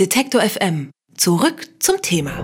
Detektor FM. Zurück zum Thema.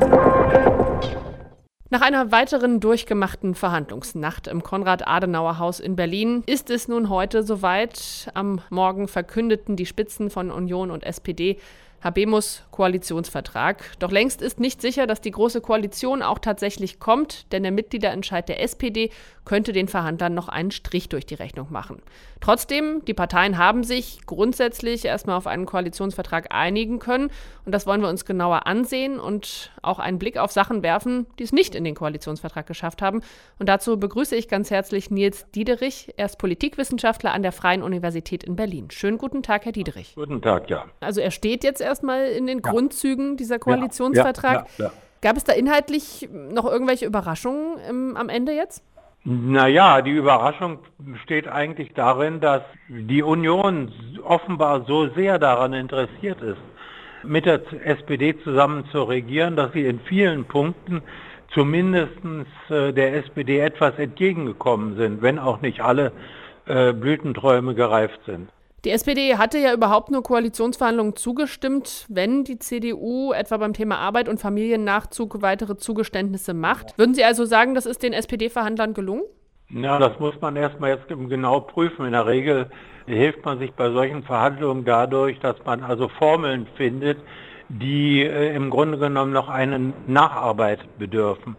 Nach einer weiteren durchgemachten Verhandlungsnacht im Konrad-Adenauer-Haus in Berlin ist es nun heute soweit. Am Morgen verkündeten die Spitzen von Union und SPD Habemus Koalitionsvertrag. Doch längst ist nicht sicher, dass die Große Koalition auch tatsächlich kommt, denn der Mitgliederentscheid der SPD könnte den Verhandlern noch einen Strich durch die Rechnung machen. Trotzdem, die Parteien haben sich grundsätzlich erstmal auf einen Koalitionsvertrag einigen können und das wollen wir uns genauer ansehen und auch einen Blick auf Sachen werfen, die es nicht in den Koalitionsvertrag geschafft haben. Und dazu begrüße ich ganz herzlich Nils Diederich. Er ist Politikwissenschaftler an der Freien Universität in Berlin. Schönen guten Tag, Herr Diederich. Guten Tag, ja. Also er steht jetzt erstmal in den ja. Grundzügen dieser Koalitionsvertrag. Ja, ja, Gab es da inhaltlich noch irgendwelche Überraschungen im, am Ende jetzt? Naja, die Überraschung besteht eigentlich darin, dass die Union offenbar so sehr daran interessiert ist, mit der SPD zusammen zu regieren, dass sie in vielen Punkten zumindest äh, der SPD etwas entgegengekommen sind, wenn auch nicht alle äh, Blütenträume gereift sind. Die SPD hatte ja überhaupt nur Koalitionsverhandlungen zugestimmt, wenn die CDU etwa beim Thema Arbeit und Familiennachzug weitere Zugeständnisse macht. Würden Sie also sagen, das ist den SPD-Verhandlern gelungen? Ja, das muss man erstmal jetzt genau prüfen. In der Regel hilft man sich bei solchen Verhandlungen dadurch, dass man also Formeln findet, die äh, im Grunde genommen noch eine Nacharbeit bedürfen.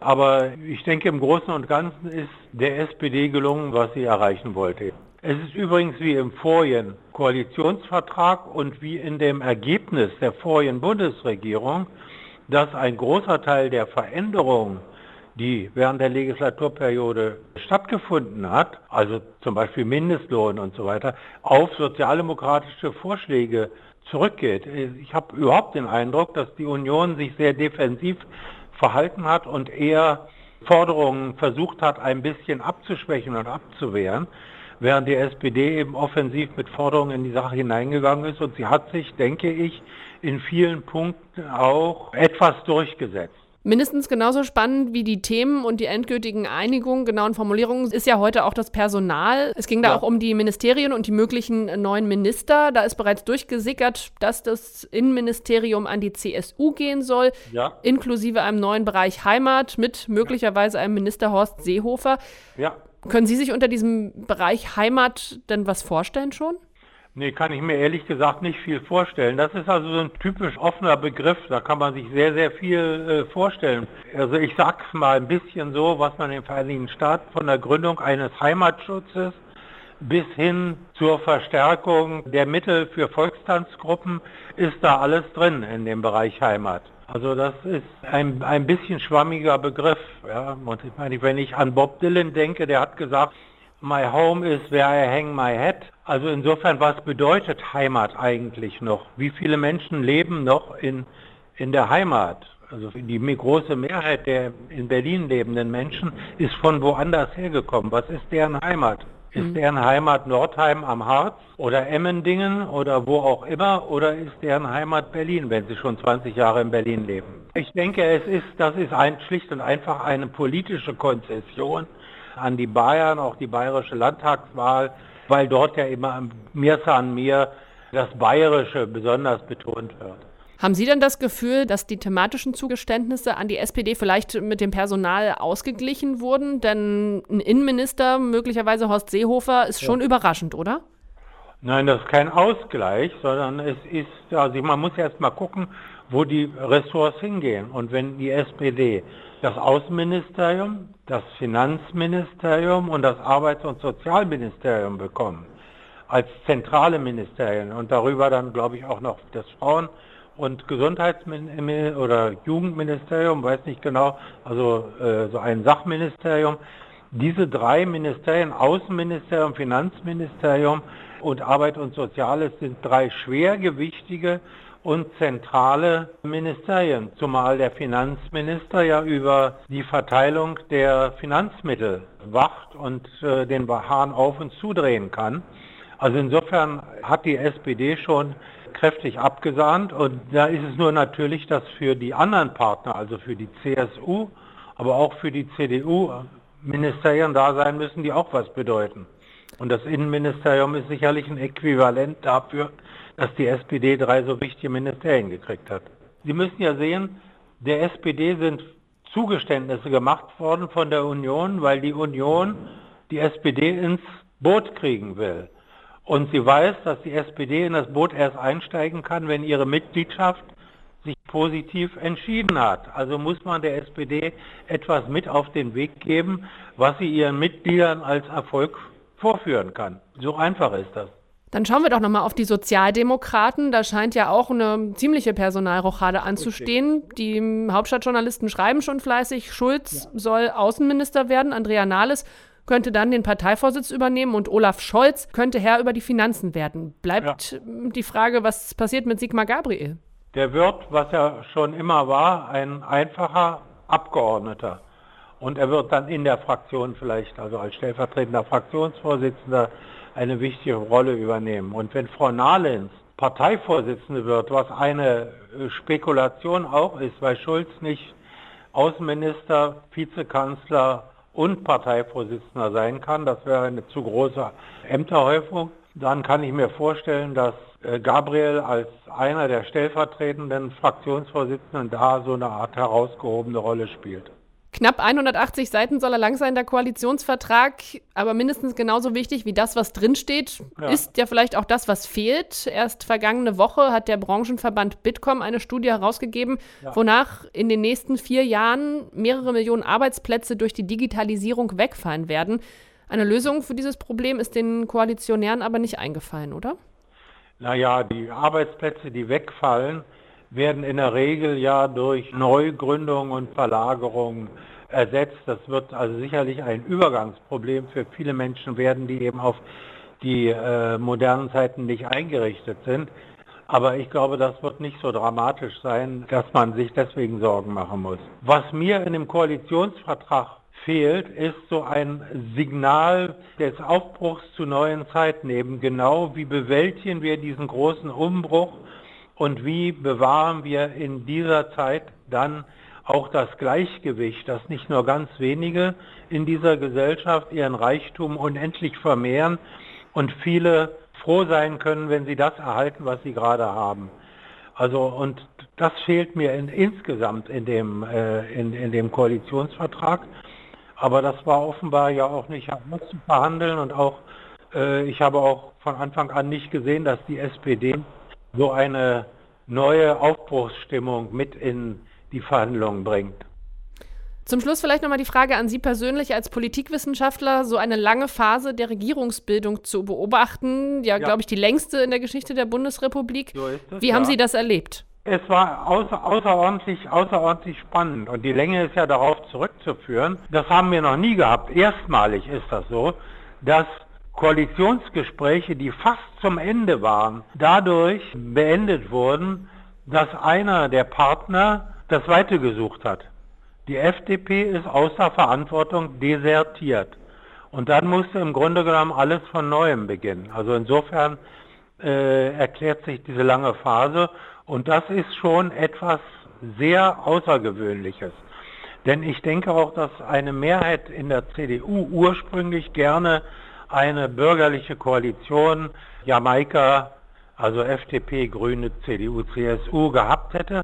Aber ich denke, im Großen und Ganzen ist der SPD gelungen, was sie erreichen wollte. Es ist übrigens wie im vorigen Koalitionsvertrag und wie in dem Ergebnis der vorigen Bundesregierung, dass ein großer Teil der Veränderungen, die während der Legislaturperiode stattgefunden hat, also zum Beispiel Mindestlohn und so weiter, auf sozialdemokratische Vorschläge zurückgeht. Ich habe überhaupt den Eindruck, dass die Union sich sehr defensiv verhalten hat und eher Forderungen versucht hat, ein bisschen abzuschwächen und abzuwehren während die SPD eben offensiv mit Forderungen in die Sache hineingegangen ist und sie hat sich, denke ich, in vielen Punkten auch etwas durchgesetzt. Mindestens genauso spannend wie die Themen und die endgültigen Einigungen, genauen Formulierungen ist ja heute auch das Personal. Es ging da ja. auch um die Ministerien und die möglichen neuen Minister. Da ist bereits durchgesickert, dass das Innenministerium an die CSU gehen soll, ja. inklusive einem neuen Bereich Heimat mit möglicherweise einem Minister Horst Seehofer. Ja. Können Sie sich unter diesem Bereich Heimat denn was vorstellen schon? Nee, kann ich mir ehrlich gesagt nicht viel vorstellen. Das ist also so ein typisch offener Begriff. Da kann man sich sehr, sehr viel äh, vorstellen. Also ich sag's mal ein bisschen so, was man im Vereinigten Staaten von der Gründung eines Heimatschutzes bis hin zur Verstärkung der Mittel für Volkstanzgruppen ist da alles drin in dem Bereich Heimat. Also das ist ein, ein bisschen schwammiger Begriff. Ja. Und ich meine, wenn ich an Bob Dylan denke, der hat gesagt, My home is where I hang my head. Also insofern, was bedeutet Heimat eigentlich noch? Wie viele Menschen leben noch in, in der Heimat? Also die große Mehrheit der in Berlin lebenden Menschen ist von woanders hergekommen. Was ist deren Heimat? Ist mhm. deren Heimat Nordheim am Harz oder Emmendingen oder wo auch immer oder ist deren Heimat Berlin, wenn sie schon 20 Jahre in Berlin leben? Ich denke, es ist, das ist ein, schlicht und einfach eine politische Konzession an die Bayern, auch die bayerische Landtagswahl, weil dort ja immer mehr an mir das Bayerische besonders betont wird. Haben Sie denn das Gefühl, dass die thematischen Zugeständnisse an die SPD vielleicht mit dem Personal ausgeglichen wurden? Denn ein Innenminister, möglicherweise Horst Seehofer, ist schon ja. überraschend, oder? Nein, das ist kein Ausgleich, sondern es ist, also man muss erst mal gucken, wo die Ressorts hingehen. Und wenn die SPD das Außenministerium, das Finanzministerium und das Arbeits- und Sozialministerium bekommen, als zentrale Ministerien und darüber dann, glaube ich, auch noch das Frauen- und Gesundheitsministerium oder Jugendministerium, weiß nicht genau, also äh, so ein Sachministerium. Diese drei Ministerien, Außenministerium, Finanzministerium und Arbeit und Soziales sind drei schwergewichtige und zentrale Ministerien, zumal der Finanzminister ja über die Verteilung der Finanzmittel wacht und äh, den Hahn auf und zudrehen kann. Also insofern hat die SPD schon kräftig abgesahnt. Und da ist es nur natürlich, dass für die anderen Partner, also für die CSU, aber auch für die CDU, Ministerien da sein müssen, die auch was bedeuten. Und das Innenministerium ist sicherlich ein Äquivalent dafür, dass die SPD drei so wichtige Ministerien gekriegt hat. Sie müssen ja sehen, der SPD sind Zugeständnisse gemacht worden von der Union, weil die Union die SPD ins Boot kriegen will. Und sie weiß, dass die SPD in das Boot erst einsteigen kann, wenn ihre Mitgliedschaft sich positiv entschieden hat. Also muss man der SPD etwas mit auf den Weg geben, was sie ihren Mitgliedern als Erfolg vorführen kann. So einfach ist das. Dann schauen wir doch nochmal auf die Sozialdemokraten. Da scheint ja auch eine ziemliche Personalrochade anzustehen. Die Hauptstadtjournalisten schreiben schon fleißig, Schulz ja. soll Außenminister werden, Andrea Nahles könnte dann den Parteivorsitz übernehmen und Olaf Scholz könnte Herr über die Finanzen werden. Bleibt ja. die Frage, was passiert mit Sigmar Gabriel? Der wird, was er schon immer war, ein einfacher Abgeordneter. Und er wird dann in der Fraktion vielleicht, also als stellvertretender Fraktionsvorsitzender, eine wichtige Rolle übernehmen. Und wenn Frau Nahlenz Parteivorsitzende wird, was eine äh, Spekulation auch ist, weil Schulz nicht Außenminister, Vizekanzler und Parteivorsitzender sein kann, das wäre eine zu große Ämterhäufung, dann kann ich mir vorstellen, dass äh, Gabriel als einer der stellvertretenden Fraktionsvorsitzenden da so eine Art herausgehobene Rolle spielt. Knapp 180 Seiten soll er lang sein, der Koalitionsvertrag, aber mindestens genauso wichtig wie das, was drinsteht, ja. ist ja vielleicht auch das, was fehlt. Erst vergangene Woche hat der Branchenverband Bitkom eine Studie herausgegeben, ja. wonach in den nächsten vier Jahren mehrere Millionen Arbeitsplätze durch die Digitalisierung wegfallen werden. Eine Lösung für dieses Problem ist den Koalitionären aber nicht eingefallen, oder? Naja, die Arbeitsplätze, die wegfallen, werden in der Regel ja durch Neugründungen und Verlagerungen ersetzt. Das wird also sicherlich ein Übergangsproblem für viele Menschen werden, die eben auf die äh, modernen Zeiten nicht eingerichtet sind. Aber ich glaube, das wird nicht so dramatisch sein, dass man sich deswegen Sorgen machen muss. Was mir in dem Koalitionsvertrag fehlt, ist so ein Signal des Aufbruchs zu neuen Zeiten eben. Genau wie bewältigen wir diesen großen Umbruch und wie bewahren wir in dieser Zeit dann auch das Gleichgewicht, dass nicht nur ganz wenige in dieser Gesellschaft ihren Reichtum unendlich vermehren und viele froh sein können, wenn sie das erhalten, was sie gerade haben. Also und das fehlt mir in, insgesamt in dem, äh, in, in dem Koalitionsvertrag. Aber das war offenbar ja auch nicht zu verhandeln und auch äh, ich habe auch von Anfang an nicht gesehen, dass die SPD so eine neue Aufbruchsstimmung mit in die Verhandlungen bringt. Zum Schluss vielleicht nochmal die Frage an Sie persönlich als Politikwissenschaftler, so eine lange Phase der Regierungsbildung zu beobachten, ja, ja. glaube ich, die längste in der Geschichte der Bundesrepublik. So es, Wie ja. haben Sie das erlebt? Es war außer, außerordentlich, außerordentlich spannend und die Länge ist ja darauf zurückzuführen. Das haben wir noch nie gehabt. Erstmalig ist das so, dass Koalitionsgespräche, die fast zum Ende waren, dadurch beendet wurden, dass einer der Partner das Weite gesucht hat. Die FDP ist außer Verantwortung desertiert. Und dann musste im Grunde genommen alles von neuem beginnen. Also insofern äh, erklärt sich diese lange Phase und das ist schon etwas sehr Außergewöhnliches. Denn ich denke auch, dass eine Mehrheit in der CDU ursprünglich gerne eine bürgerliche Koalition Jamaika, also FDP, Grüne, CDU, CSU gehabt hätte.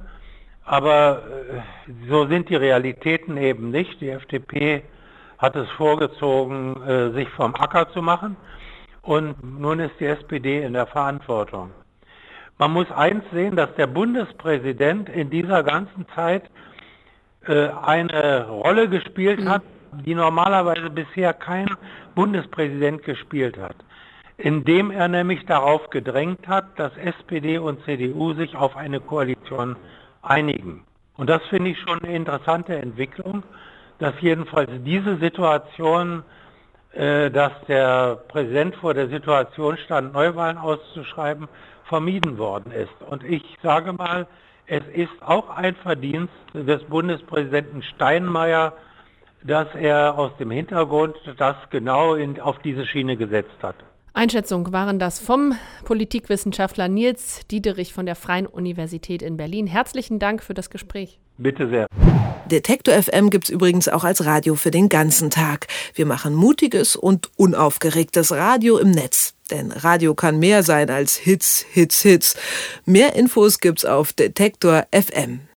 Aber äh, so sind die Realitäten eben nicht. Die FDP hat es vorgezogen, äh, sich vom Acker zu machen. Und nun ist die SPD in der Verantwortung. Man muss eins sehen, dass der Bundespräsident in dieser ganzen Zeit äh, eine Rolle gespielt hat, die normalerweise bisher kein Bundespräsident gespielt hat, indem er nämlich darauf gedrängt hat, dass SPD und CDU sich auf eine Koalition einigen. Und das finde ich schon eine interessante Entwicklung, dass jedenfalls diese Situation, äh, dass der Präsident vor der Situation stand, Neuwahlen auszuschreiben, vermieden worden ist. Und ich sage mal, es ist auch ein Verdienst des Bundespräsidenten Steinmeier, dass er aus dem Hintergrund das genau in, auf diese Schiene gesetzt hat. Einschätzung waren das vom Politikwissenschaftler Nils Diederich von der Freien Universität in Berlin. Herzlichen Dank für das Gespräch. Bitte sehr. Detektor FM gibt's übrigens auch als Radio für den ganzen Tag. Wir machen mutiges und unaufgeregtes Radio im Netz. Denn Radio kann mehr sein als Hits, Hits, Hits. Mehr Infos gibt's auf Detektor FM.